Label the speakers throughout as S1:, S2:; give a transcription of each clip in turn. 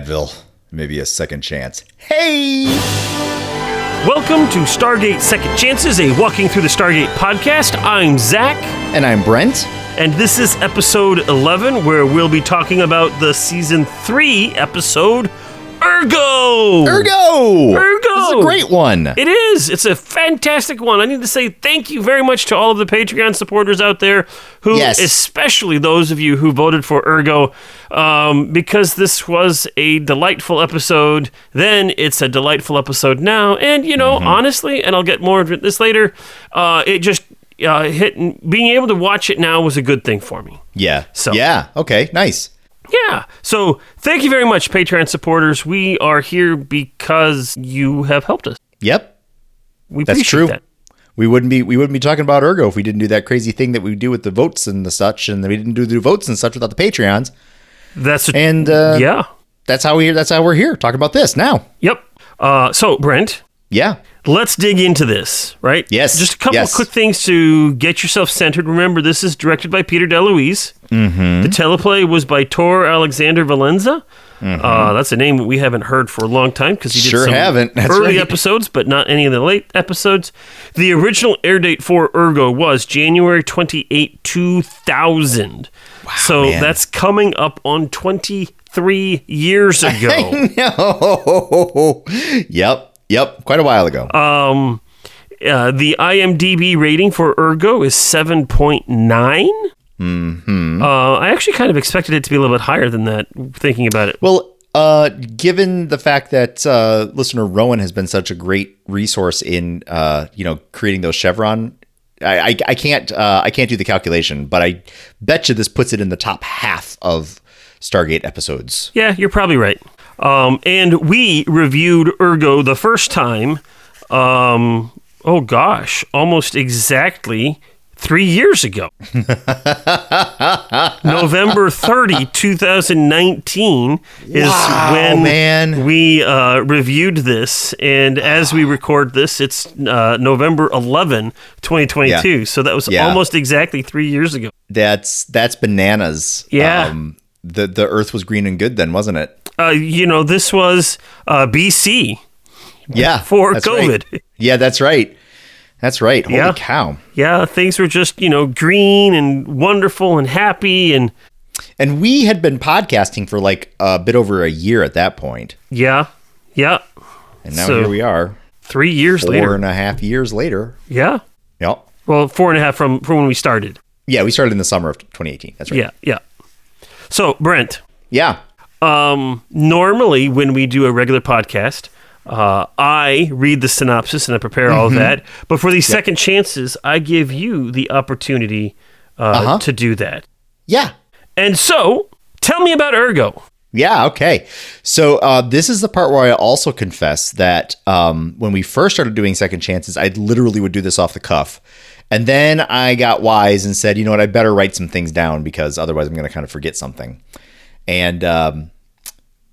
S1: need Advil, maybe a second chance. Hey!
S2: Welcome to Stargate Second Chances, a Walking Through the Stargate podcast. I'm Zach,
S1: And I'm Brent.
S2: and this is episode 11, where we'll be talking about the season 3 episode Urgo!
S1: Urgo!
S2: Urgo!
S1: This is a great one.
S2: It is. It's a fantastic one. I need to say thank you very much to all of the Patreon supporters out there who,
S1: Yes.
S2: especially those of you who voted for Urgo, um, because this was a delightful episode. Then it's a delightful episode now. And, you know,
S1: Mm-hmm.
S2: honestly, and I'll get more into this later, uh, it just uh, hit, being able to watch it now was a good thing for me.
S1: yeah.
S2: So-
S1: Yeah. Okay. Nice.
S2: Yeah. So thank you very much, Patreon supporters. We are here because you have helped us.
S1: Yep.
S2: We
S1: That's true.
S2: that.
S1: We wouldn't be we wouldn't be talking about Urgo if we didn't do that crazy thing that we do with the votes and the such, and we didn't do the votes and such without the Patreons.
S2: That's a,
S1: And uh,
S2: yeah.
S1: that's how we that's how we're here talking about this now.
S2: Yep. Uh, so, Brent,
S1: Yeah.
S2: let's dig into this, right?
S1: Yes,
S2: Just a couple
S1: yes.
S2: of quick things to get yourself centered. Remember, this is directed by Peter DeLuise. Mm-hmm. The teleplay was by Tor Alexander Valenza. Uh, that's a name we haven't heard for a long time because he did
S1: Mm-hmm. Sure
S2: some
S1: haven't. That's
S2: early
S1: right.
S2: episodes, but not any of the late episodes. The original air date for Urgo was January 28, 2000. so
S1: man.
S2: that's coming up on 23 years ago.
S1: No. yep. Yep. Quite a while ago.
S2: Um, uh, the IMDb rating for Urgo is 7.9. Mm-hmm. Uh, I actually kind of expected it to be a little bit higher than that, thinking about it.
S1: Well, uh, given the fact that uh, listener Rowan has been such a great resource in uh, you know creating those chevron, I, I, I can't uh, I can't do the calculation, but I bet you this puts it in the top half of Stargate episodes.
S2: Yeah, you're probably right. Um, and we reviewed Urgo the first time, um, oh gosh, almost exactly three years ago. November 30, 2019 is
S1: Wow,
S2: when
S1: man.
S2: we uh, reviewed this. And as we record this, it's uh, November 11, 2022.
S1: Yeah.
S2: So that was
S1: Yeah.
S2: almost exactly three years ago.
S1: That's that's bananas.
S2: Yeah.
S1: Um, the the Earth was green and good then, wasn't it?
S2: Uh, you know, this was uh, BC.
S1: Yeah.
S2: For
S1: that's right.
S2: COVID.
S1: Yeah, that's right. That's right. Holy
S2: Yeah.
S1: cow.
S2: yeah, things were just, you know, green and wonderful and happy. And
S1: And we had been podcasting for like a bit over a year at that point.
S2: yeah, yeah.
S1: And now
S2: So-
S1: here we are,
S2: Three years
S1: four
S2: later.
S1: and a half years later.
S2: Yeah.
S1: Yep.
S2: Well, four and a half from, from when we started.
S1: Yeah, we started in the summer of 2018. That's right.
S2: Yeah, yeah. So, Brent,
S1: Yeah.
S2: um, normally when we do a regular podcast, uh, I read the synopsis and I prepare all of
S1: Mm-hmm.
S2: that. But for these second chances, I give you the opportunity uh,
S1: Uh-huh.
S2: to do that.
S1: Yeah.
S2: And so, tell me about Urgo.
S1: Yeah. Okay. So uh, this is the part where I also confess that um, when we first started doing second chances, I literally would do this off the cuff. And then I got wise and said, you know what, I better write some things down because otherwise I'm going to kind of forget something. And um,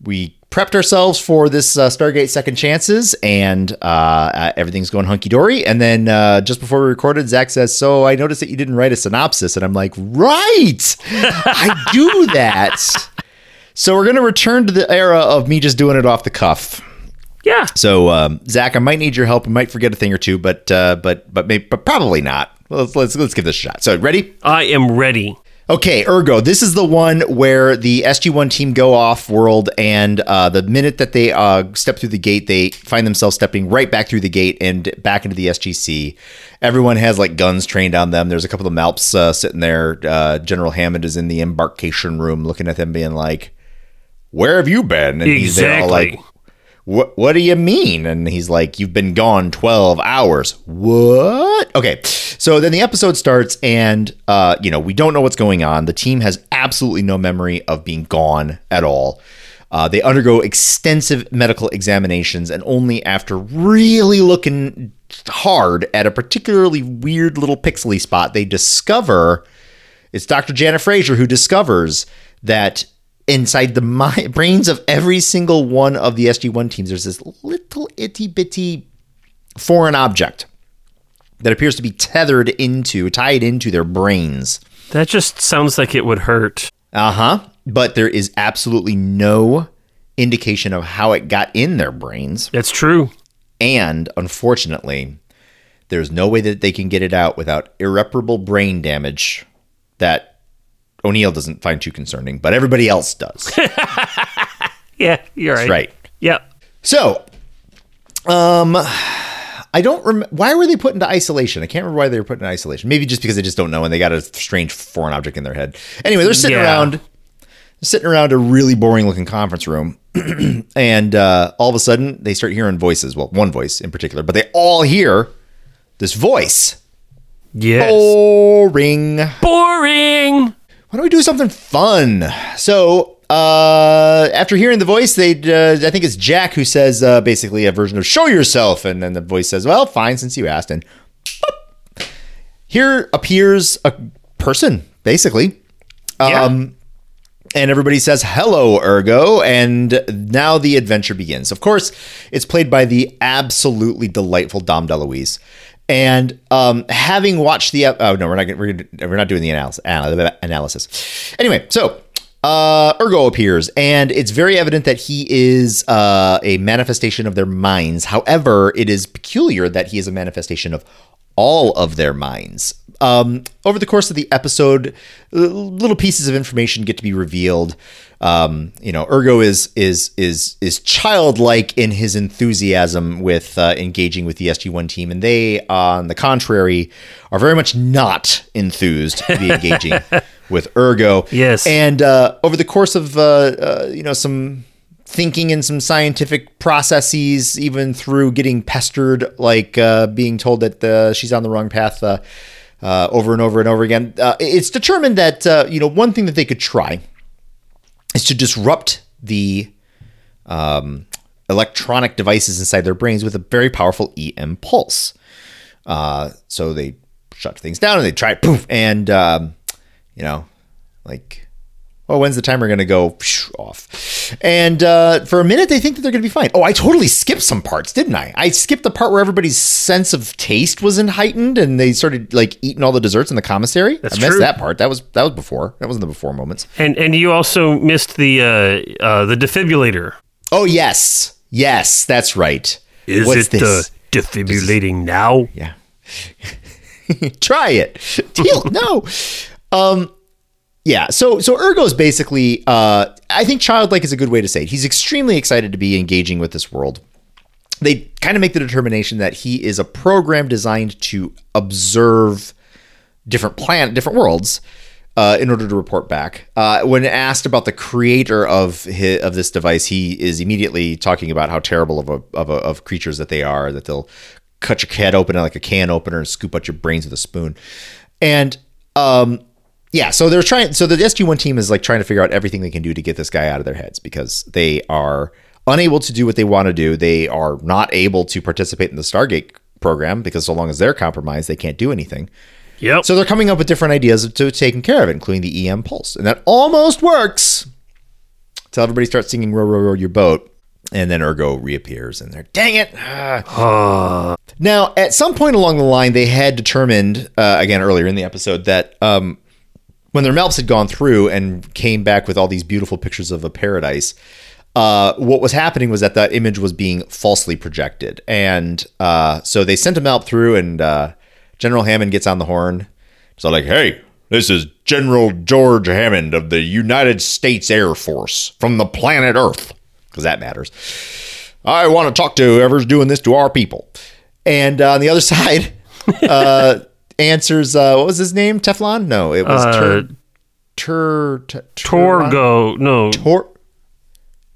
S1: we prepped ourselves for this uh, Stargate Second Chances, and uh, uh, everything's going hunky dory. And then uh, just before we recorded, Zach says, "So I noticed that you didn't write a synopsis," and I'm like, "Right, I do that." So we're going to return to the era of me just doing it off the cuff.
S2: Yeah.
S1: So um, Zach, I might need your help. I might forget a thing or two, but uh, but but maybe, but probably not. Let's, let's let's give this a shot. So ready?
S2: I am ready.
S1: Okay, Urgo. This is the one where the SG1 team go off world, and uh, the minute that they uh, step through the gate, they find themselves stepping right back through the gate and back into the SGC. Everyone has like guns trained on them. There's a couple of MALPs uh, sitting there. Uh, General Hammond is in the embarkation room, looking at them, being like, "Where have you been?" And he's there all
S2: Exactly.
S1: like, what what do you mean? And he's like you've been gone 12 hours. What? Okay so then the episode starts and uh you know we don't know what's going on. The team has absolutely no memory of being gone at all. Uh, they undergo extensive medical examinations and only after really looking hard at a particularly weird little pixely spot they discover it's Dr. Janet Fraiser who discovers that inside the mi- brains of every single one of the SG1 teams, there's this little itty bitty foreign object that appears to be tethered into, tied into their brains.
S2: That just sounds like it would hurt.
S1: Uh huh. But there is absolutely no indication of how it got in their brains.
S2: That's true.
S1: And unfortunately, there's no way that they can get it out without irreparable brain damage that O'Neill doesn't find too concerning, but everybody else does.
S2: Yeah, you're right.
S1: right.
S2: Yep.
S1: So, um, I don't remember why were they put into isolation. I can't remember why they were put into isolation. Maybe just because they just don't know and they got a strange foreign object in their head. Anyway, they're sitting
S2: Yeah.
S1: around, sitting around a really boring looking conference room, and uh, all of a sudden they start hearing voices. Well, one voice in particular, but they all hear this voice.
S2: Yes.
S1: Boring.
S2: Boring.
S1: Why don't we do something fun? So, uh, after hearing the voice, they, uh, I think it's Jack who says uh, basically a version of "Show yourself," and then the voice says, "Well, fine, since you asked." And boop. here appears a person, basically.
S2: Yeah.
S1: Um, and everybody says hello urgo and now the adventure begins of course it's played by the absolutely delightful dom deluise and um, having watched the oh no we're not we're, we're not doing the analysis analysis. Anyway so uh, urgo appears and it's very evident that he is uh, a manifestation of their minds. However it is peculiar that he is a manifestation of all of their minds um, over the course of the episode, little pieces of information get to be revealed. Um, you know, Urgo is is is is childlike in his enthusiasm with uh, engaging with the SG1 team, and they, on the contrary, are very much not enthused to be engaging with Urgo.
S2: Yes.
S1: and uh, over the course of uh, uh, you know some thinking in some scientific processes, even through getting pestered, like uh, being told that uh, she's on the wrong path uh, uh, over and over and over again. Uh, it's determined that uh, you know one thing that they could try is to disrupt the um, electronic devices inside their brains with a very powerful EM pulse. So they shut things down and they try it, poof, and um, you know, like, well, when's the timer going to go psh, off? And uh, for a minute, they think that they're going to be fine. Oh, I totally skipped some parts, didn't I? I skipped the part where everybody's sense of taste was in heightened and they started like eating all the desserts in the commissary.
S2: That's
S1: I missed
S2: true.
S1: that part. That was that was before. That wasn't the before moments.
S2: And and you also missed the uh, uh, the defibrillator.
S1: Oh yes, yes, that's right.
S2: Is
S1: What's
S2: it
S1: this?
S2: the defibrillating now?
S1: Yeah. Try it. No. Um yeah, so so Urgo is basically uh I think childlike is a good way to say it. He's extremely excited to be engaging with this world. They kind of make the determination that he is a program designed to observe different planet different worlds uh, in order to report back. Uh, when asked about the creator of his, of this device, he is immediately talking about how terrible of a, of a of creatures that they are. That they'll cut your head open like a can opener and scoop out your brains with a spoon. And um, yeah, so they're trying. So the SG1 team is like trying to figure out everything they can do to get this guy out of their heads because they are unable to do what they want to do. They are not able to participate in the Stargate program because so long as they're compromised, they can't do anything.
S2: Yep.
S1: So they're coming up with different ideas to taking care of it, including the EM pulse. And that almost works until everybody starts singing Row, Row, Row Your Boat. And then Urgo reappears and they're, dang it. ah." Now, at some point along the line, they had determined, uh, again, earlier in the episode, that um, when their MALPs had gone through and came back with all these beautiful pictures of a paradise, uh, what was happening was that that image was being falsely projected. And uh, so they sent a MALP through, and uh, General Hammond gets on the horn. So, like, hey, this is General George Hammond of the United States Air Force from the planet Earth, because that matters. I want to talk to whoever's doing this to our people. And uh, on the other side, uh, answers, uh, what was his name? Teflon? No, it was
S2: Uh,
S1: Tur. Tur.
S2: Torgo. No.
S1: Tor.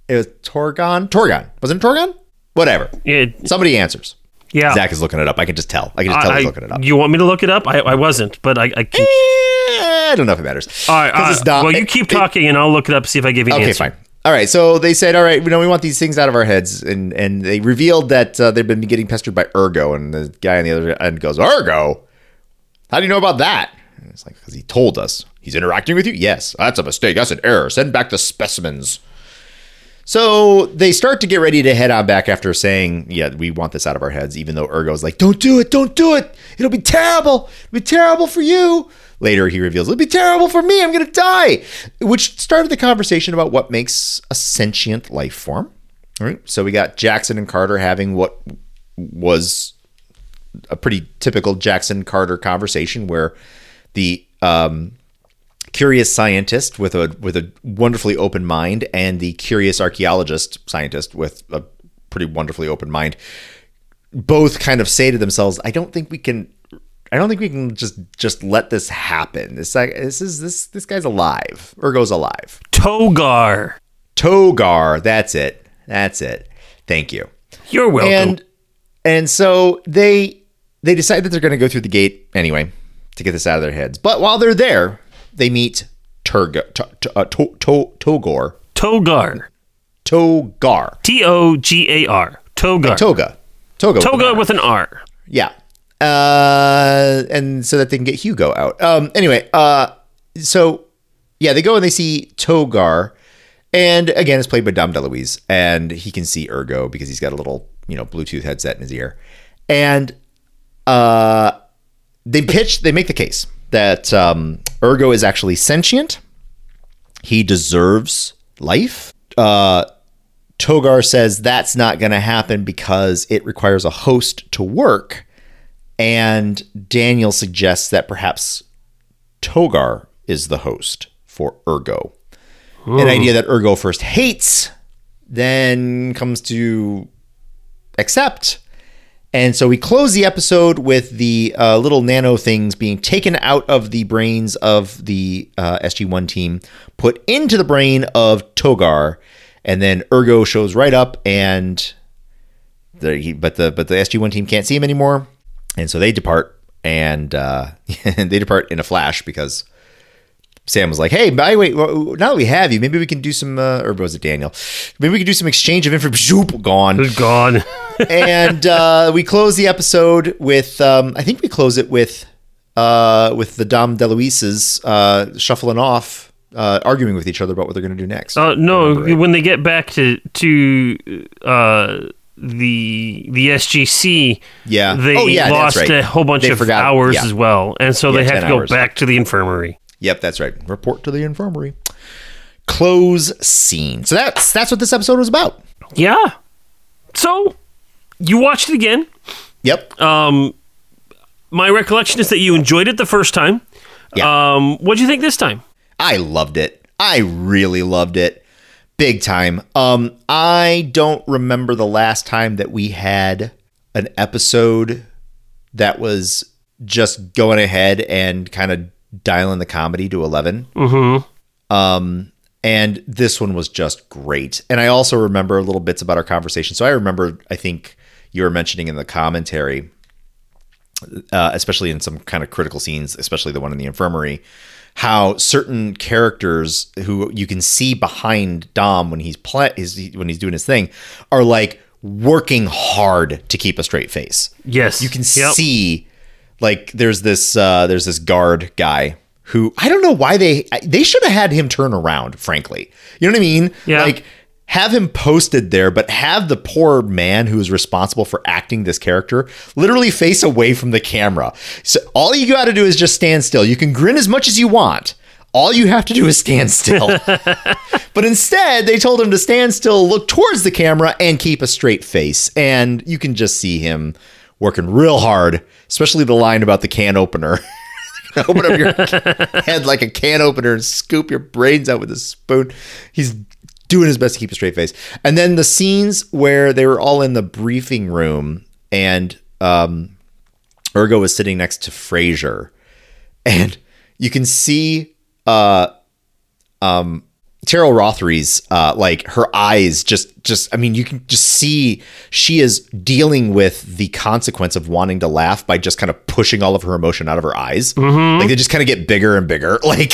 S1: It was Torgon. Torgon. Wasn't it Torgon? Whatever.
S2: Yeah.
S1: Somebody answers.
S2: Yeah.
S1: Zach is looking it up. I can just tell. I can just tell
S2: I,
S1: he's looking it up.
S2: You want me to look it up? I, I wasn't, but I, I can.
S1: Eh, I don't know if it matters.
S2: All right. all
S1: it's not-
S2: well, you
S1: it-
S2: keep
S1: it-
S2: talking, and I'll look it up. See if I give you an
S1: Okay,
S2: answer.
S1: fine. All right, so they said, "All right, we know we want these things out of our heads," and and they revealed that uh, they've been getting pestered by Urgo, and the guy on the other end goes, "Urgo, how do you know about that?" And it's like because he told us he's interacting with you. Yes, that's a mistake. That's an error. Send back the specimens. So they start to get ready to head on back after saying, "Yeah, we want this out of our heads." Even though Urgo's like, "Don't do it, don't do it. It'll be terrible. It'll be terrible for you." Later, he reveals, "It'll be terrible for me. I'm gonna die," which started the conversation about what makes a sentient life form. All right. So we got Jackson and Carter having what was a pretty typical Jackson Carter conversation, where the um, curious scientist with a with a wonderfully open mind and the curious archaeologist scientist with a pretty wonderfully open mind both kind of say to themselves i don't think we can i don't think we can just just let this happen. This like this is this this guy's alive urgo's alive.
S2: Togar.
S1: togar. That's it. That's it. Thank you.
S2: You're welcome.
S1: and and so they they decide that they're going to go through the gate anyway to get this out of their heads. But while they're there, they meet Turga, to, to, uh, to, to, Togor,
S2: Togar.
S1: Togar,
S2: T O G A R. Togar.
S1: Toga, Toga, with an R.
S2: with an R.
S1: yeah, uh, and so that they can get Hugo out. Um, anyway, uh, so yeah, they go and they see Togar, and again, it's played by Dom DeLuise, and he can see Urgo because he's got a little you know Bluetooth headset in his ear, and uh, they pitch, they make the case that um, Urgo is actually sentient. He deserves life. Uh, Togar says that's not going to happen because it requires a host to work. And Daniel suggests that perhaps Togar is the host for Urgo. An idea that Urgo first hates, then comes to accept. And so we close the episode with the uh, little nano things being taken out of the brains of the uh, SG1 team, put into the brain of Togar, and then Urgo shows right up, and the, but the but the SG1 team can't see him anymore, and so they depart, and uh, they depart in a flash because Sam was like, "Hey, by the way, now that we have you, maybe we can do some." Uh, or was it Daniel? Maybe we can do some exchange of information. Gone
S2: God.
S1: and uh, we close the episode with um, I think we close it with uh, with the Dom DeLuise's uh, shuffling off, uh, arguing with each other about what they're going to do next.
S2: Uh, no, when they get back to to uh, the the SGC,
S1: Yeah.
S2: they
S1: Oh, yeah,
S2: lost
S1: right.
S2: a whole bunch
S1: They
S2: of
S1: forgot-
S2: hours
S1: yeah.
S2: as well, and so
S1: Yeah,
S2: they have to go
S1: hours.
S2: back to the infirmary.
S1: Yep, that's right. Report to the infirmary. Close scene. So that's that's what this episode was about.
S2: Yeah. So you watched it again.
S1: Yep.
S2: Um, my recollection is that you enjoyed it the first time.
S1: Yeah.
S2: Um, what'd you think this time?
S1: I loved it. I really loved it. Big time. Um, I don't remember the last time that we had an episode that was just going ahead and kind of dialing the comedy to 11. Mm-hmm. Um, and this one was just great. And I also remember little bits about our conversation. So I remember, I think you were mentioning in the commentary, uh, especially in some kind of critical scenes, especially the one in the infirmary, how certain characters who you can see behind Dom when he's play his, when he's doing his thing are like working hard to keep a straight face.
S2: Yes,
S1: You can
S2: Yep.
S1: see like there's this uh, there's this guard guy who I don't know why they they should have had him turn around. Frankly, you know what I mean?
S2: Yeah.
S1: Like have him posted there, but have the poor man who is responsible for acting this character literally face away from the camera. So all you got to do is just stand still. You can grin as much as you want. All you have to do is stand still. but instead, they told him to stand still, look towards the camera, and keep a straight face. And you can just see him working real hard, especially the line about the can opener. Open up your head like a can opener and scoop your brains out with a spoon. He's doing his best to keep a straight face. And then the scenes where they were all in the briefing room and um, Urgo was sitting next to Fraiser, and you can see uh, um, Teryl Rothery's uh, like her eyes just just I mean you can just see she is dealing with the consequence of wanting to laugh by just kind of pushing all of her emotion out of her eyes. Like they just kind of get bigger and bigger. Like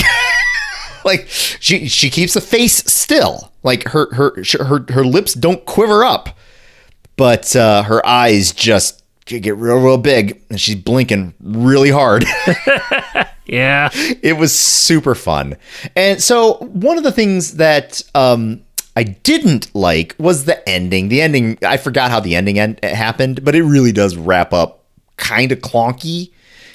S1: like she she keeps the face still. Like her her her her lips don't quiver up, but uh, her eyes just get real real big and she's blinking really hard.
S2: Yeah.
S1: it was super fun. And so one of the things that um, I didn't like was the ending. The ending, I forgot how the ending end, happened, but it really does wrap up kind of clunky.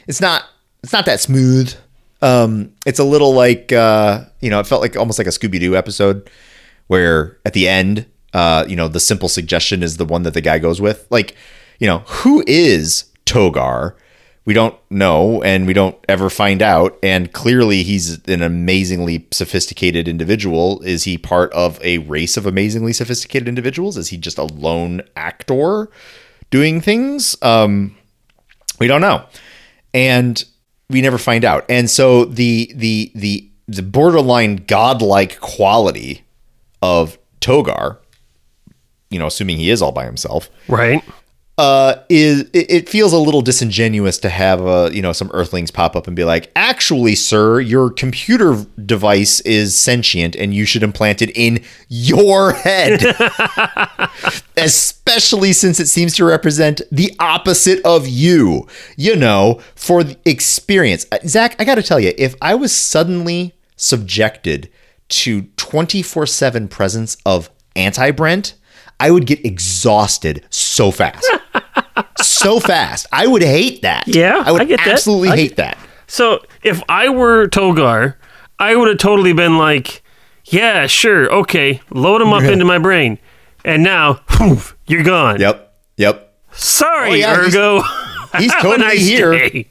S1: It's not it's not that smooth. Um, it's a little like uh, you know, it felt like almost like a Scooby Doo episode where at the end, uh, you know, the simple suggestion is the one that the guy goes with. Like, you know, who is Togar? We don't know, and we don't ever find out. And clearly, he's an amazingly sophisticated individual. Is he part of a race of amazingly sophisticated individuals? Is he just a lone actor doing things? Um, we don't know, and we never find out. And so the the the the borderline godlike quality of Togar, you know, assuming he is all by himself,
S2: Right.
S1: Uh, is it, it feels a little disingenuous to have uh, you know some Earthlings pop up and be like, "Actually, sir, your computer device is sentient, and you should implant it in your head." Especially since it seems to represent the opposite of you. You know, for the experience, Uh, Zach. I got to tell you, if I was suddenly subjected to twenty four seven presence of anti Brent, I would get exhausted so fast. so fast. I would hate that.
S2: Yeah,
S1: I would
S2: I that.
S1: absolutely
S2: I
S1: hate that.
S2: So if I were Togar, I would have totally been like, yeah, sure, okay, load them up into my brain. And now, poof, you're gone.
S1: Yep. Yep.
S2: Sorry,
S1: Oh, yeah,
S2: Urgo.
S1: he's
S2: a
S1: totally
S2: nice
S1: here.
S2: day.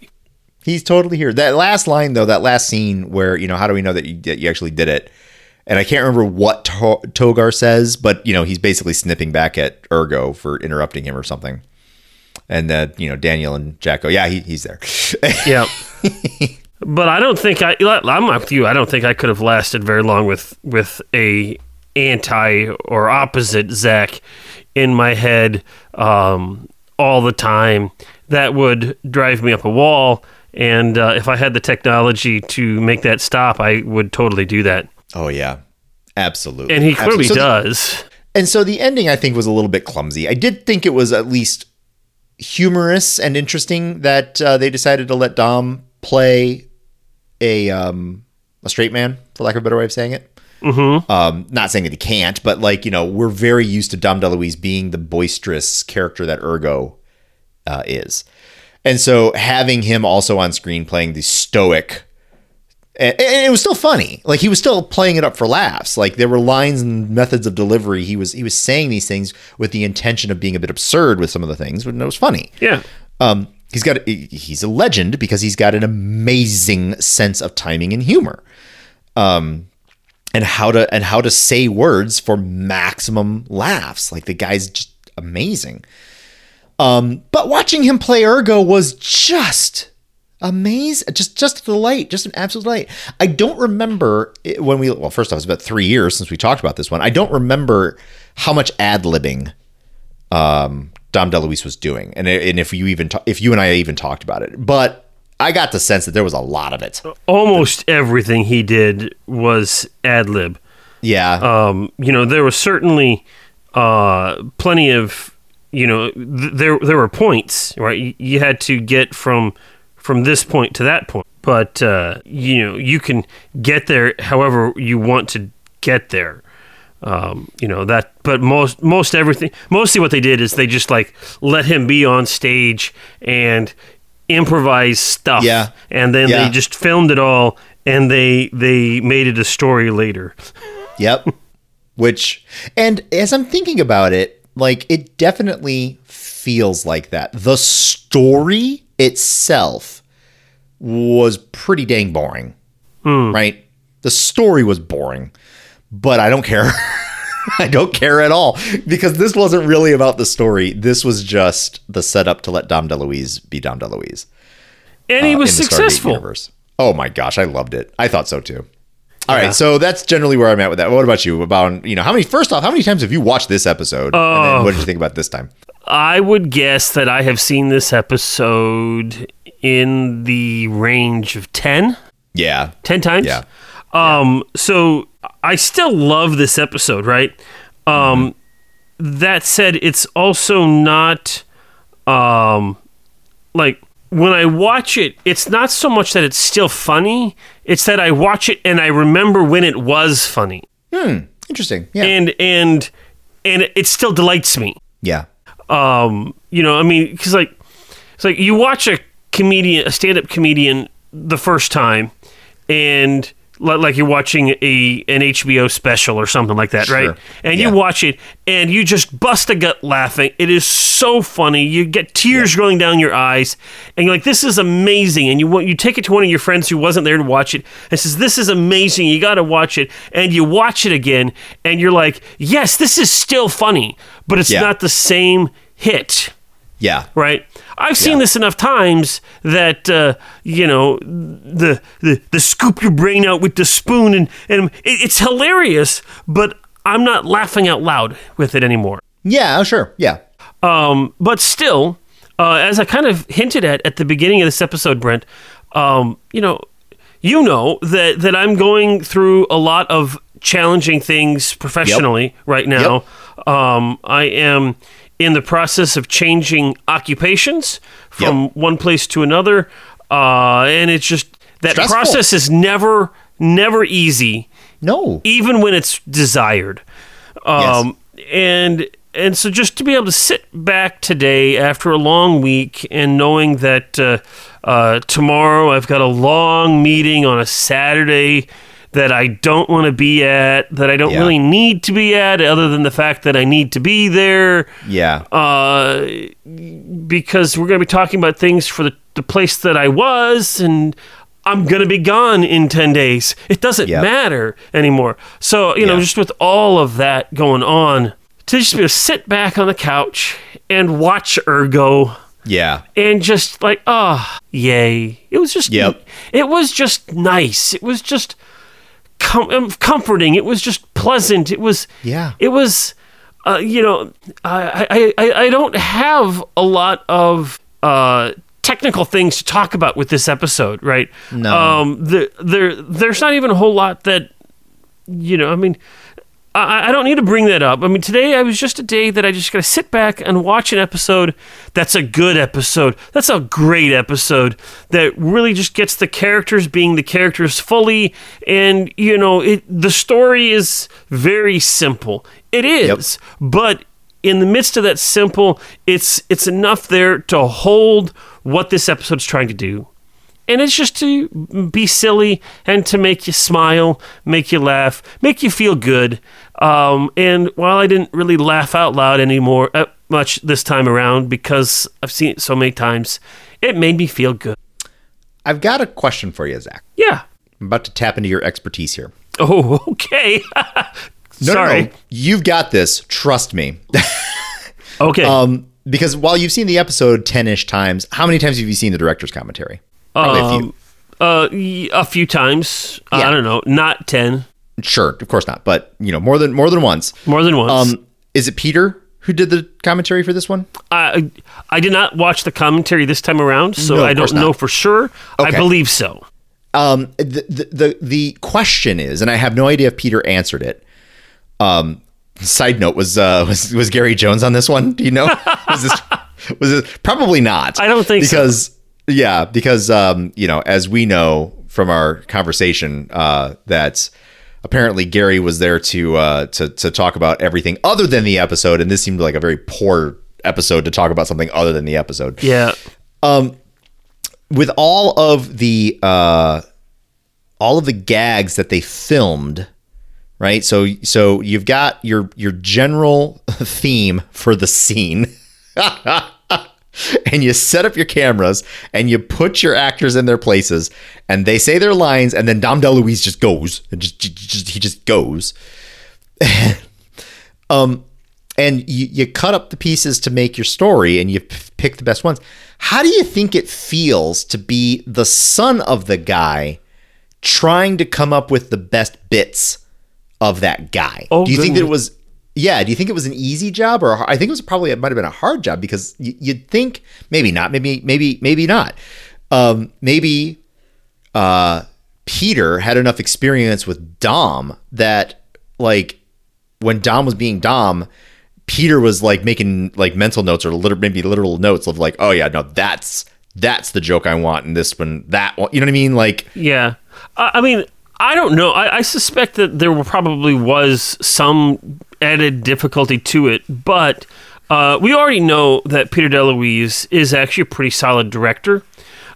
S1: He's totally here. That last line though, that last scene where, you know, how do we know that you, that you actually did it? And I can't remember what to- Togar says, but you know, he's basically snipping back at Urgo for interrupting him or something. And uh, you know, Daniel and Jack go, yeah, he, he's there.
S2: Yep. but I don't think I. I'm with you. I don't think I could have lasted very long with with a anti or opposite Zach in my head um, all the time. That would drive me up a wall. And uh, if I had the technology to make that stop, I would totally do that.
S1: Oh yeah. Absolutely.
S2: And he clearly
S1: Absolutely. So the-
S2: does.
S1: And so the ending, I think, was a little bit clumsy. I did think it was at least humorous and interesting that uh, they decided to let Dom play a um, a straight man, for lack of a better way of saying it. Mm-hmm. Um, not saying that he can't, but like you know, we're very used to Dom DeLuise being the boisterous character that Urgo uh, is, and so having him also on screen playing the stoic and, and it was still funny. Like he was still playing it up for laughs. Like there were lines and methods of delivery. He was he was saying these things with the intention of being a bit absurd with some of the things, but it was funny.
S2: Yeah.
S1: Um, he's got he's a legend because he's got an amazing sense of timing and humor. Um, and how to and how to say words for maximum laughs. Like the guy's just amazing. Um, but watching him play Urgo was just amazing, just just the light just an absolute light I don't remember when we well, first off, it's about three years since we talked about this one. I don't remember how much ad libbing um, Dom DeLuise was doing, and and if you even ta- if you and I even talked about it, but I got the sense that there was a lot of it.
S2: Almost everything he did was ad lib.
S1: Yeah,
S2: um, you know, there was certainly uh, plenty of, you know, th- there there were points, right? You, you had to get from from this point to that point, but uh, you know, you can get there however you want to get there. Um, you know that, but most most everything, mostly what they did is they just like let him be on stage and improvise stuff,
S1: Yeah.
S2: and then
S1: Yeah.
S2: they just filmed it all and they they made it a story later.
S1: Yep. Which, and as I'm thinking about it, like it definitely feels like that. The story itself was pretty dang boring, right? The story was boring, but I don't care. I don't care at all because this wasn't really about the story. This was just the setup to let Dom DeLuise be Dom DeLuise.
S2: and he
S1: uh,
S2: was
S1: in the Stargate
S2: successful.
S1: Oh my gosh, I loved it. I thought so too. All right, so that's generally where I'm at with that. What about you? About you know, how many? First off, how many times have you watched this episode? and
S2: Oh.
S1: then what did you think about this time?
S2: I would guess that I have seen this episode in the range of 10,
S1: Yeah,
S2: 10 times.
S1: Yeah.
S2: Um so I still love this episode, right? Um that said it's also not um like when I watch it, it's not so much that it's still funny, it's that I watch it and I remember when it was funny. Hmm.
S1: Interesting. Yeah.
S2: and and and it still delights me.
S1: yeah.
S2: Um, you know, I mean, because like it's like you watch a comedian, a stand-up comedian, the first time, and like you're watching a an HBO special or something like that,
S1: Sure.
S2: right? And
S1: Yeah.
S2: you watch it, and you just bust a gut laughing. It is so funny. You get tears rolling down your eyes, and you're like, "This is amazing!" And you you take it to one of your friends who wasn't there to watch it, and says, "This is amazing. You got to watch it." And you watch it again, and you're like, "Yes, this is still funny, but it's
S1: Yeah.
S2: not the same hit."
S1: Yeah.
S2: right? I've seen
S1: Yeah.
S2: this enough times that uh, you know the, the the scoop your brain out with the spoon and and it, it's hilarious, but I'm not laughing out loud with it anymore.
S1: Yeah. Oh, sure. Yeah.
S2: Um, but still, uh, as I kind of hinted at at the beginning of this episode, Brent, um, you know, you know that that I'm going through a lot of challenging things professionally right now. Um, I am in the process of changing occupations from
S1: Yep.
S2: one place to another, uh, and it's just that
S1: Stressful.
S2: process is never never easy
S1: No.
S2: even when it's desired. Um, And and so just to be able to sit back today after a long week and knowing that uh, uh, tomorrow I've got a long meeting on a Saturday that I don't want to be at, that I don't
S1: Yeah.
S2: really need to be at, other than the fact that I need to be there
S1: Yeah.
S2: uh, because we're going to be talking about things for the, the place that I was, and I'm going to be gone in 10 days. It doesn't
S1: Yep.
S2: matter anymore. So, you know, just with all of that going on, to just be able to sit back on the couch and watch Urgo
S1: yeah.
S2: and just like, oh, yay. It was just,
S1: Yep.
S2: it was just nice. It was just com- um, comforting. It was just pleasant. It was,
S1: Yeah.
S2: it was, uh, you know, I, I, I, I don't have a lot of uh, technical things to talk about with this episode, right?
S1: No.
S2: Um, the, there, there's not even a whole lot that, you know, I mean, I, I don't need to bring that up. I mean, today I was just a day that I just got to sit back and watch an episode that's a good episode. That's a great episode that really just gets the characters being the characters fully. And, you know, it, the story is very simple. It is. But in the midst of that simple, it's it's enough there to hold what this episode's trying to do and it's just to be silly and to make you smile, make you laugh, make you feel good. Um, and while I didn't really laugh out loud anymore uh, much this time around because I've seen it so many times, it made me feel good.
S1: I've got a question for you, Zach.
S2: Yeah.
S1: I'm about to tap into your expertise here.
S2: Oh, okay.
S1: No, no,
S2: Sorry.
S1: no. You've got this. Trust me.
S2: Okay.
S1: Um, because while you've seen the episode 10 ish times, how many times have you seen the director's commentary? Probably a few.
S2: Um, uh, a few times.
S1: Yeah.
S2: I don't know. Not ten.
S1: Sure, of course not, but you know, more than more than once.
S2: More than once.
S1: Um, is it Peter who did the commentary for this one?
S2: I I did not watch the commentary this time around, so
S1: No,
S2: I don't know for sure. I believe so.
S1: Um, the, the the the question is, and I have no idea if Peter answered it. Um, side note was uh was was Gary Jones on this one? Do you know? was this was it probably not?
S2: I don't think so.
S1: Yeah, because um you know as we know from our conversation uh that apparently Gary was there to uh to to talk about everything other than the episode, and this seemed like a very poor episode to talk about something other than the episode.
S2: Yeah.
S1: Um, with all of the uh all of the gags that they filmed right? So so you've got your your general theme for the scene and you set up your cameras and you put your actors in their places and they say their lines and then Dom DeLuise just goes and just, just he just goes. Um and you, you cut up the pieces to make your story and you p- pick the best ones. How do you think it feels to be the son of the guy trying to come up with the best bits of that guy?
S2: Oh,
S1: do you think that it was yeah do you think it was an easy job or i think it was probably it might have been a hard job because you'd think maybe not maybe maybe maybe not um maybe uh peter had enough experience with dom that like when Dom was being Dom, Peter was like making like mental notes or maybe literal notes of like, oh yeah, no, that's that's the joke I want in this one. That one, you know what I mean? Like,
S2: Yeah. I I mean, I don't know. I, I suspect that there probably was some added difficulty to it, but uh, we already know that Peter DeLuise is actually a pretty solid director.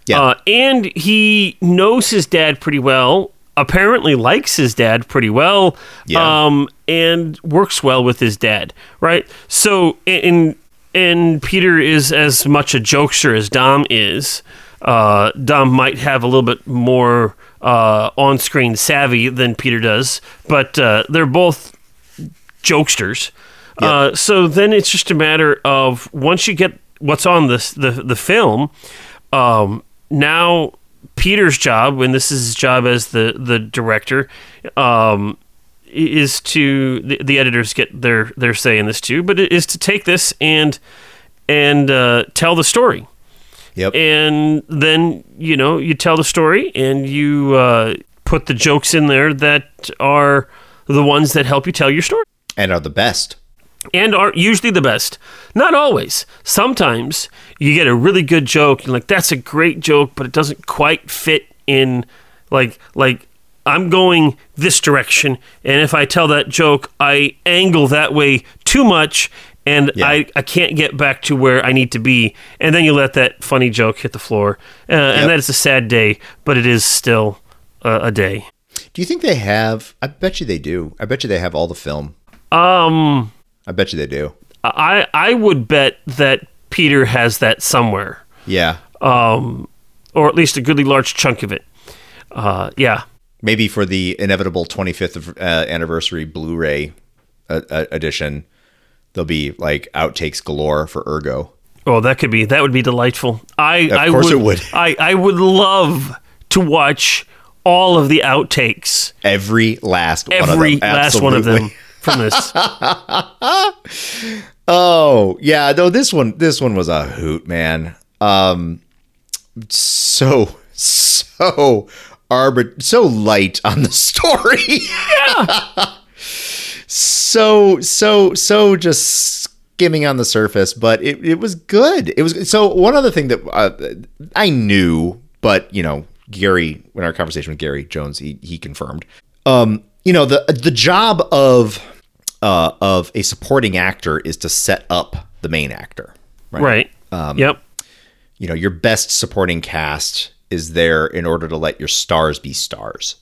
S1: Yeah.
S2: Uh, and he knows his dad pretty well. Apparently, likes his dad pretty well.
S1: Yeah.
S2: Um, and works well with his dad, right? So, and and Peter is as much a jokester as Dom is. Uh, Dom might have a little bit more uh, on-screen savvy than Peter does, but uh, they're both jokesters. Uh, so then it's just a matter of once you get what's on this the the film, um, now Peter's job, when this is his job as the the director, um, is to the, the editors get their their say in this too, but it is to take this and and uh, tell the story
S1: Yep.
S2: and then you know you tell the story and you uh, put the jokes in there that are the ones that help you tell your story
S1: and are the best.
S2: and are usually the best not always sometimes you get a really good joke and like that's a great joke but it doesn't quite fit in like like i'm going this direction and if i tell that joke i angle that way too much and
S1: Yeah.
S2: I, I can't get back to where I need to be. And then you let that funny joke hit the floor. Uh,
S1: Yep.
S2: And that is a sad day, but it is still uh, a day.
S1: Do you think they have? I bet you they do. I bet you they have all the film.
S2: Um,
S1: I bet you they do.
S2: I, I would bet that Peter has that somewhere.
S1: Yeah.
S2: um, or at least a goodly large chunk of it. Uh, yeah,
S1: Maybe for the inevitable 25th of, uh, anniversary Blu-ray uh, uh, edition, there'll be like outtakes galore for Urgo.
S2: oh, that could be that would be delightful. I
S1: Of
S2: I
S1: course
S2: would,
S1: it would.
S2: I I would love to watch all of the outtakes,
S1: Every last
S2: every
S1: one of them.
S2: last one of them from this.
S1: Oh yeah, no. This one, this one was a hoot, man. Um, so so arbit, so light on the story. Yeah. So so so just skimming on the surface, but it it was good. It was so. One other thing that uh, I knew, but you know, Gary, in our conversation with Gary Jones, he he confirmed. Um, you know, the the job of uh, of a supporting actor is to set up the main actor.
S2: right.
S1: Um,
S2: yep.
S1: You know, your best supporting cast is there in order to let your stars be stars.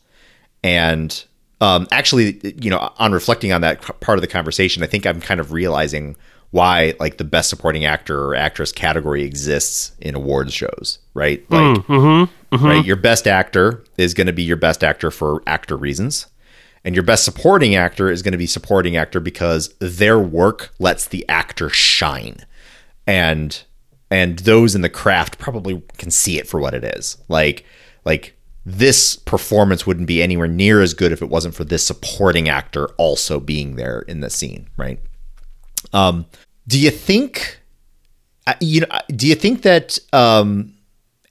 S1: And um, actually, you know, on reflecting on that part of the conversation, I think I'm kind of realizing why like the best supporting actor or actress category exists in awards shows, right? Hmm, like, mm-hmm, mm-hmm. right, your best actor is going to be your best actor for actor reasons. And your best supporting actor is going to be supporting actor because their work lets the actor shine. And and those in the craft probably can see it for what it is. Like like this performance wouldn't be anywhere near as good if it wasn't for this supporting actor also being there in the scene, right? Um do you think uh, you know do you think that um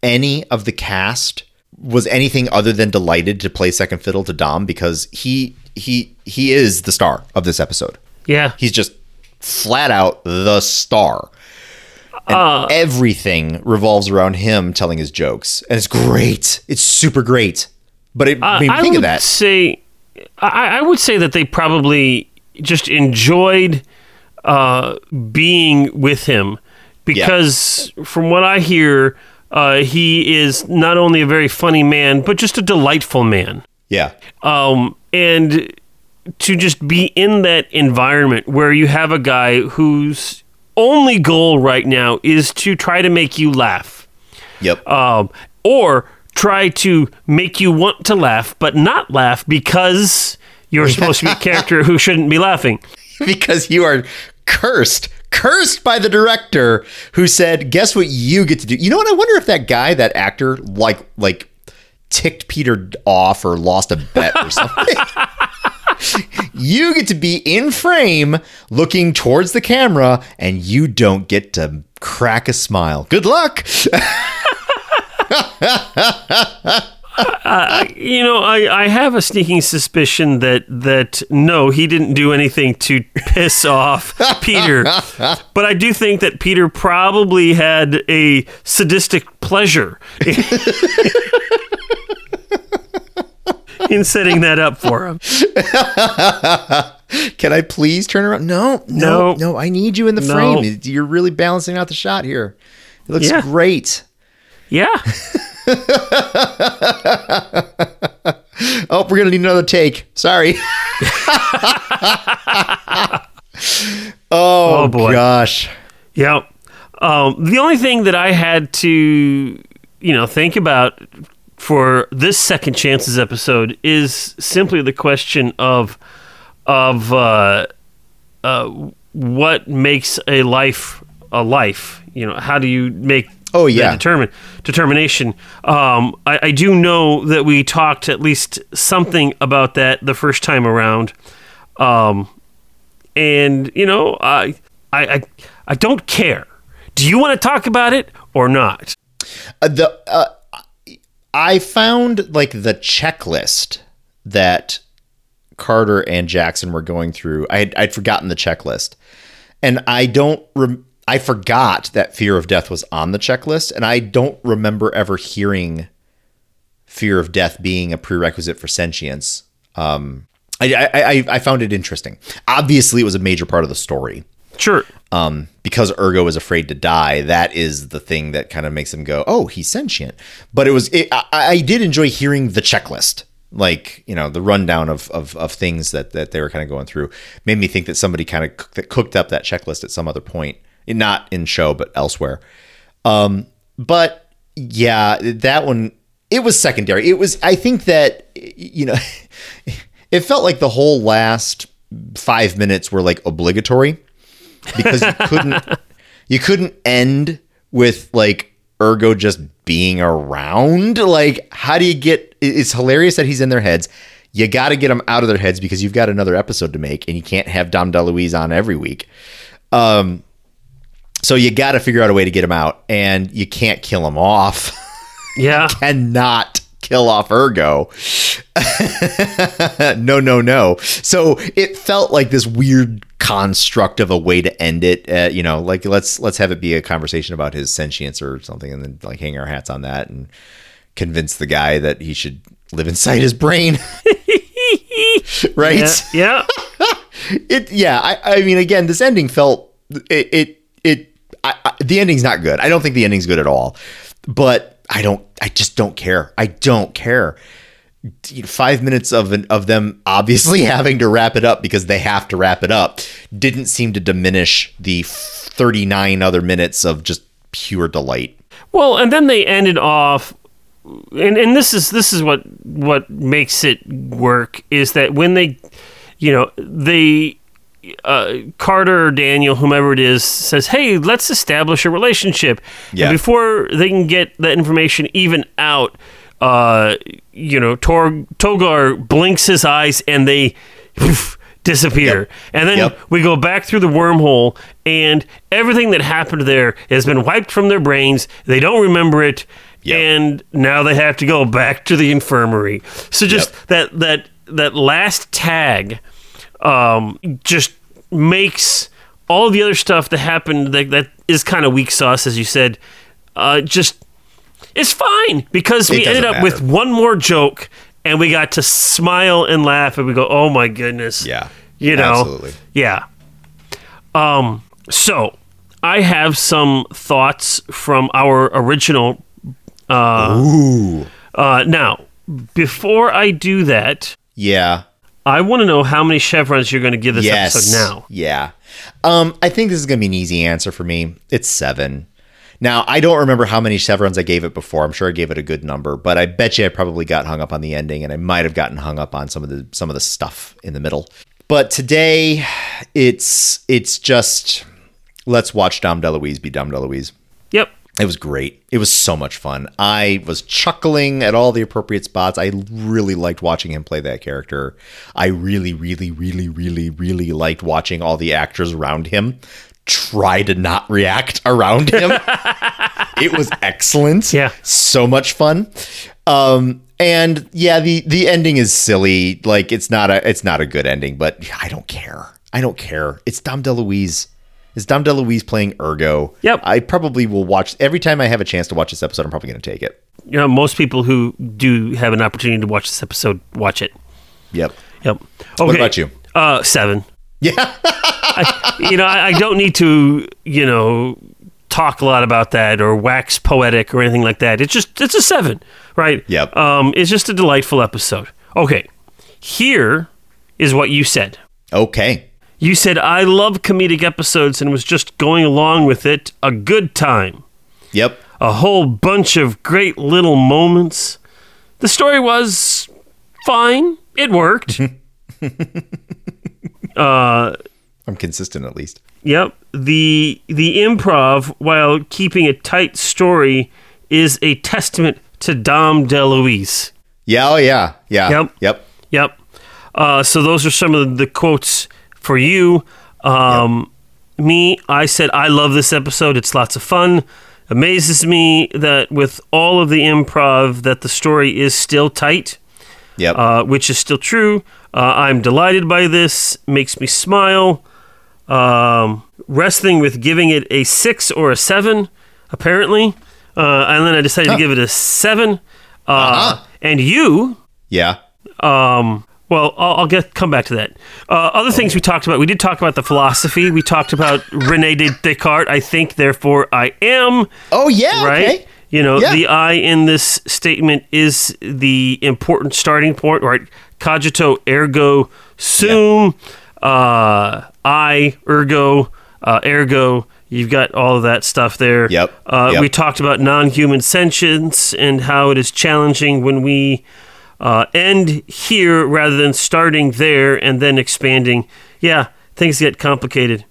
S1: any of the cast was anything other than delighted to play second fiddle to Dom because he he he is the star of this episode.
S2: Yeah.
S1: He's just flat out the star. And everything revolves around him telling his jokes. And it's great. It's super great. But it
S2: Uh,
S1: made me
S2: I
S1: think
S2: would
S1: of that.
S2: say, I, I would say that they probably just enjoyed uh, being with him because, from what I hear, uh, he is not only a very funny man, but just a delightful man.
S1: Yeah.
S2: Um, and to just be in that environment where you have a guy whose only goal right now is to try to make you laugh
S1: Yep.
S2: um, or try to make you want to laugh but not laugh because you're supposed to be a character who shouldn't be laughing.
S1: because you are cursed. Cursed by the director who said, "Guess what you get to do." You know what? I wonder if that guy, that actor, like like ticked Peter off or lost a bet or something. you get to be in frame looking towards the camera and you don't get to crack a smile. Good luck.
S2: You know, I, I have a sneaking suspicion that that no, he didn't do anything to piss off Peter. But I do think that Peter probably had a sadistic pleasure in setting that up for him.
S1: Can I please turn around? No, no,
S2: No.
S1: no. I need you in the
S2: No.
S1: frame. You're really balancing out the shot here. It looks
S2: Yeah.
S1: great.
S2: Yeah.
S1: Oh, we're gonna need another take. Sorry. oh,
S2: Oh, boy.
S1: gosh.
S2: Yeah. Um, the only thing that I had to, you know, think about for this second chances episode is simply the question of of uh, uh, what makes a life a life. You know, how do you make
S1: Oh, yeah.
S2: determine determination? Um, I, I do know that we talked at least something about that the first time around. Um, and you know I, I i i don't care do you want to talk about it or not
S1: Uh, the uh, I found like the checklist that Carter and Jackson were going through. I had, I'd forgotten the checklist, and I don't. Rem- I forgot that fear of death was on the checklist, and I don't remember ever hearing fear of death being a prerequisite for sentience. Um, I, I, I, I found it interesting. Obviously, it was a major part of the story
S2: sure
S1: um, because Urgo is afraid to die, that is the thing that kind of makes him go, "Oh, he's sentient." But it was, it, I, I did enjoy hearing the checklist, like you know, the rundown of of, of things that that they were kind of going through. Made me think that somebody kind of cooked, cooked up that checklist at some other point, not in show but elsewhere. Um, but yeah, that one it was secondary. It was, I think that you know, it felt like the whole last five minutes were like obligatory because you couldn't you couldn't end with like Urgo just being around? Like how do you get it's hilarious that he's in their heads. You got to get them out of their heads because you've got another episode to make and you can't have dom deluise on every week. Um so you got to figure out a way to get him out and you can't kill him off.
S2: Yeah.
S1: Cannot kill off Urgo. no, no, no. So it felt like this weird construct of a way to end it. Uh, you know, like let's let's have it be a conversation about his sentience or something, and then like hang our hats on that and convince the guy that he should live inside his brain. right?
S2: yeah yeah
S1: it yeah I, I mean again this ending felt it it, it I, I, the ending's not good i don't think the ending's good at all but i don't i just don't care. I don't care. Five minutes of an, of them obviously having to wrap it up because they have to wrap it up didn't seem to diminish the 39 other minutes of just pure delight.
S2: Well and then they ended off and and this is this is what what makes it work is that when they you know they uh, Carter or Daniel, whomever it is, says, "Hey, let's establish a relationship."
S1: Yeah.
S2: And before they can get that information even out, uh, you know, Tor- Togar blinks his eyes and they poof, disappear.
S1: Yep.
S2: And then
S1: Yep.
S2: we go back through the wormhole, and everything that happened there has been wiped from their brains. They don't remember it.
S1: Yep.
S2: And now they have to go back to the infirmary. So just that that that last tag um, just makes all the other stuff that happened that, that is kind of weak sauce, as you said, uh, just it's fine because we ended up with one more joke and we got to smile and laugh and we go, oh my goodness,
S1: Yeah,
S2: you know,
S1: absolutely.
S2: yeah. Um, so I have some thoughts from our original.
S1: ooh
S2: Uh, now, before I do that,
S1: yeah
S2: I want to know how many chevrons you're going to give this
S1: yes.
S2: episode now.
S1: Yeah. Um, I think this is gonna be an easy answer for me. It's seven. Now I don't remember how many chevrons I gave it before. I'm sure I gave it a good number, but I bet you I probably got hung up on the ending, and I might have gotten hung up on some of the some of the stuff in the middle. But today, it's it's just let's watch Dom DeLuise be Dom DeLuise.
S2: Yep.
S1: It was great. It was so much fun. I was chuckling at all the appropriate spots. I really liked watching him play that character. I really, really, really, really, really liked watching all the actors around him try to not react around him. it was excellent.
S2: Yeah.
S1: So much fun. Um and yeah, the the ending is silly. Like it's not a it's not a good ending, but I don't care. I don't care. It's Dom DeLuise. It's Dom DeLuise playing Urgo.
S2: Yep.
S1: I probably will watch every time I have a chance to watch this episode. I'm probably going to take it.
S2: you know, most people who do have an opportunity to watch this episode watch it.
S1: Yep.
S2: Yep. Okay.
S1: about you?
S2: Uh, seven.
S1: Yeah.
S2: I, you know, I, I don't need to, you know, talk a lot about that or wax poetic or anything like that. It's just it's a seven, right?
S1: Yep.
S2: Um, it's just a delightful episode. Okay, here is what you said.
S1: okay.
S2: You said I love comedic episodes and was just going along with it. A good time.
S1: Yep.
S2: A whole bunch of great little moments. The story was fine. It worked.
S1: I'm consistent at least.
S2: Yep. The the improv, while keeping a tight story, is a testament to Dom DeLuise.
S1: Yeah. Oh yeah. Yeah.
S2: Yep.
S1: Yep.
S2: Yep. Uh, so those are some of the quotes for you. Um, Me, I said I love this episode. It's lots of fun. Amazes me that with all of the improv, that the story is still tight.
S1: Yep.
S2: uh, which is still true. Uh, I'm delighted by this. Makes me smile. Um, wrestling with giving it a six or a seven, apparently. Uh, and then I decided to give it a seven. Uh,
S1: Uh-huh.
S2: And you,
S1: yeah.
S2: um, well, I'll, I'll get come back to that. Uh, other things we talked about. We did talk about the philosophy. We talked about Rene Descartes. I think, therefore, I am
S1: Oh yeah.
S2: right?
S1: Okay.
S2: You know,
S1: Yeah.
S2: the I in this statement is the important starting point, right? Cogito ergo sum, uh, I ergo, uh, ergo. You've got all of that stuff there.
S1: Yep.
S2: Uh,
S1: Yep.
S2: We talked about non-human sentience and how it is challenging when we uh, end here rather than starting there and then expanding. Yeah, things get complicated.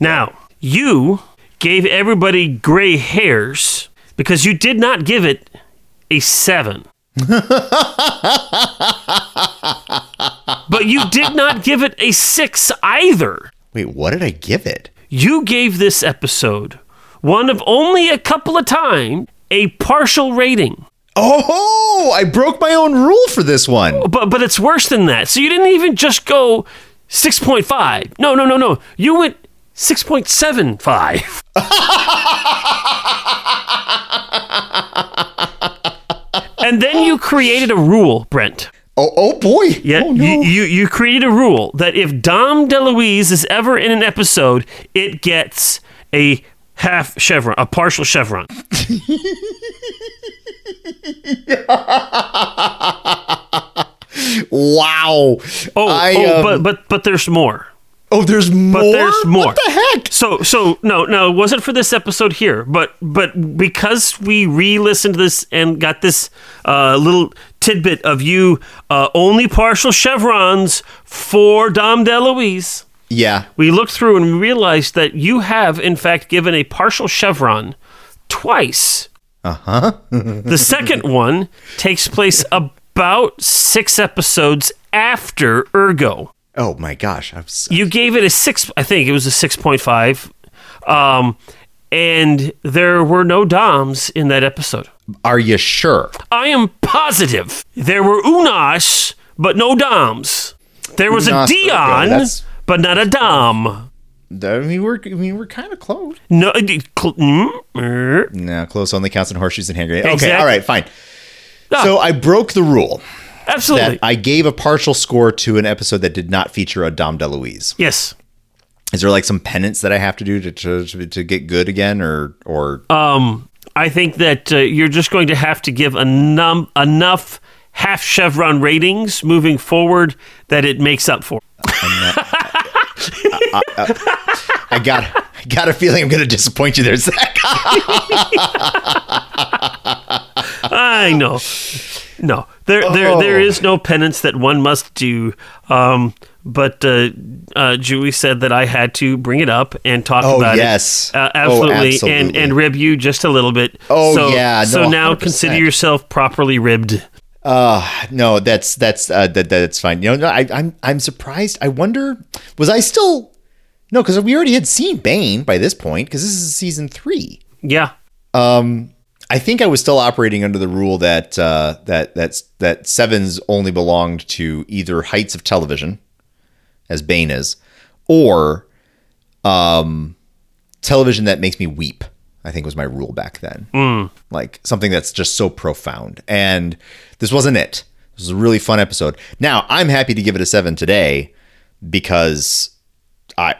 S2: Now, you gave everybody gray hairs because you did not give it a seven. but you did not give it a six either.
S1: Wait, what did I give it?
S2: You gave this episode one of only a couple of times a partial rating.
S1: Oh, I broke my own rule for this one.
S2: But but it's worse than that. So you didn't even just go 6.5. No, no, no, no. You went 6.75. and then you created a rule, Brent.
S1: Oh, oh boy.
S2: Yeah,
S1: Oh, no.
S2: you, you you created a rule that if Dom DeLuise is ever in an episode, it gets a half chevron, a partial chevron.
S1: wow.
S2: Oh,
S1: I,
S2: oh
S1: um,
S2: but but but there's more.
S1: oh, there's more.
S2: But there's more.
S1: What the heck?
S2: So so no no it wasn't for this episode here, but but because we re-listened to this and got this uh, little tidbit of you uh, only partial chevrons for Dom DeLuise,
S1: Yeah.
S2: we looked through and we realized that you have in fact given a partial chevron twice.
S1: Uh huh.
S2: The second one takes place about six episodes after Urgo.
S1: Oh my gosh. I'm so,
S2: You gave it a six. I think it was a six point five, um, and there were no DOMs in that episode.
S1: are you sure?
S2: I am positive there were Unas, but no DOMs. There was
S1: Unas,
S2: a Dion,
S1: that's-
S2: but not a Dom.
S1: I mean, we're I mean, we're kind of close.
S2: No, uh, cl- mm, er.
S1: No, close only counts in horseshoes and hand grenades. Okay, all right, fine.
S2: Ah.
S1: So I broke the rule
S2: absolutely.
S1: that I gave a partial score to an episode that did not feature a Dom DeLuise.
S2: yes.
S1: Is there like some penance that I have to do to to, to get good again, or or
S2: Um, I think that uh, you're just going to have to give a num- enough half chevron ratings moving forward that it makes up for.
S1: I got I got a feeling I'm going to disappoint you there, Zach.
S2: I know. No, there, there, there
S1: Oh.
S2: is no penance that one must do. Um, but uh, uh, Julie said that I had to bring it up and talk
S1: Oh,
S2: about
S1: yes.
S2: it. Uh,
S1: Oh,
S2: absolutely, and
S1: absolutely.
S2: and rib you just a little bit.
S1: Oh,
S2: so,
S1: yeah, no,
S2: so now
S1: 100%.
S2: consider yourself properly ribbed.
S1: Uh no, that's that's uh, that that's fine. You know, no, I, I'm I'm surprised. I wonder, was I still no? Because we already had seen Bane by this point. Because this is season three.
S2: Yeah.
S1: Um, I think I was still operating under the rule that uh, that that's that sevens only belonged to either Heights of Television, as Bane is, or um, television that makes me weep. I think was my rule back then. Like something that's just so profound. And this wasn't it. This was a really fun episode. Now, I'm happy to give it a 7 today because I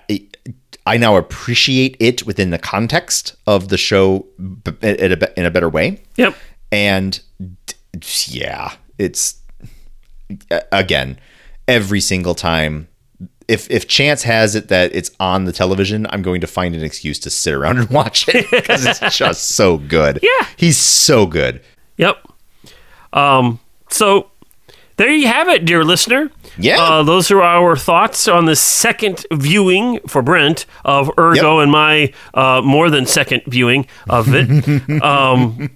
S1: I now appreciate it within the context of the show in a, better way.
S2: Yep.
S1: And yeah, it's again every single time. If if chance has it that it's on the television, I'm going to find an excuse to sit around and watch it because it's just so good.
S2: Yeah.
S1: he's so good.
S2: Yep. Um, so there you have it, dear listener.
S1: Yeah.
S2: Uh, those are our thoughts on the second viewing for Brent of Urgo
S1: Yep.
S2: and my uh, more than second viewing of it. um,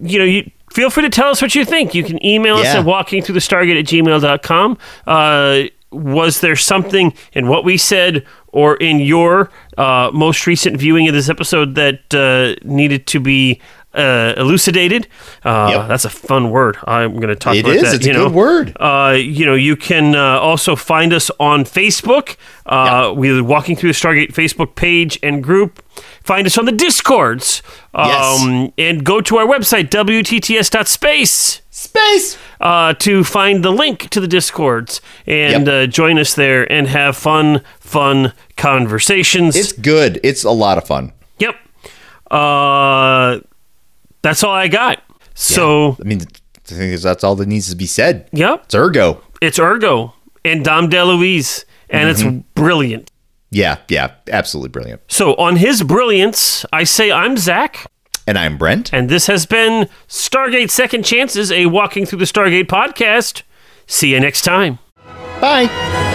S2: you know, you feel free to tell us what you think. You can email us at walkingthroughthestargate at gmail.com. Uh, was there something in what we said or in your uh, most recent viewing of this episode that uh, needed to be uh, elucidated? Uh,
S1: Yep.
S2: That's a fun word. I'm going to talk
S1: It
S2: about
S1: is.
S2: that.
S1: It's
S2: you
S1: a
S2: know.
S1: good word.
S2: Uh, you know, you can uh, also find us on Facebook. Uh, We're walking through the Stargate Facebook page and group. Find us on the Discords.
S1: Yes.
S2: Um, and go to our website, WTTS.space,
S1: Space.
S2: uh, to find the link to the Discords and
S1: Yep.
S2: uh, join us there and have fun, fun conversations.
S1: It's good. It's a lot of fun.
S2: yep. Uh, that's all I got. So,
S1: I mean, I think that's all that needs to be said.
S2: yep.
S1: It's Urgo.
S2: It's Urgo and Dom DeLuise, and it's mm-hmm. brilliant.
S1: Yeah, yeah, absolutely brilliant.
S2: So, on his brilliance, I say I'm Zach,
S1: And I'm Brent.
S2: and this has been Stargate Second Chances, a Walking Through the Stargate podcast. See you next time.
S1: Bye.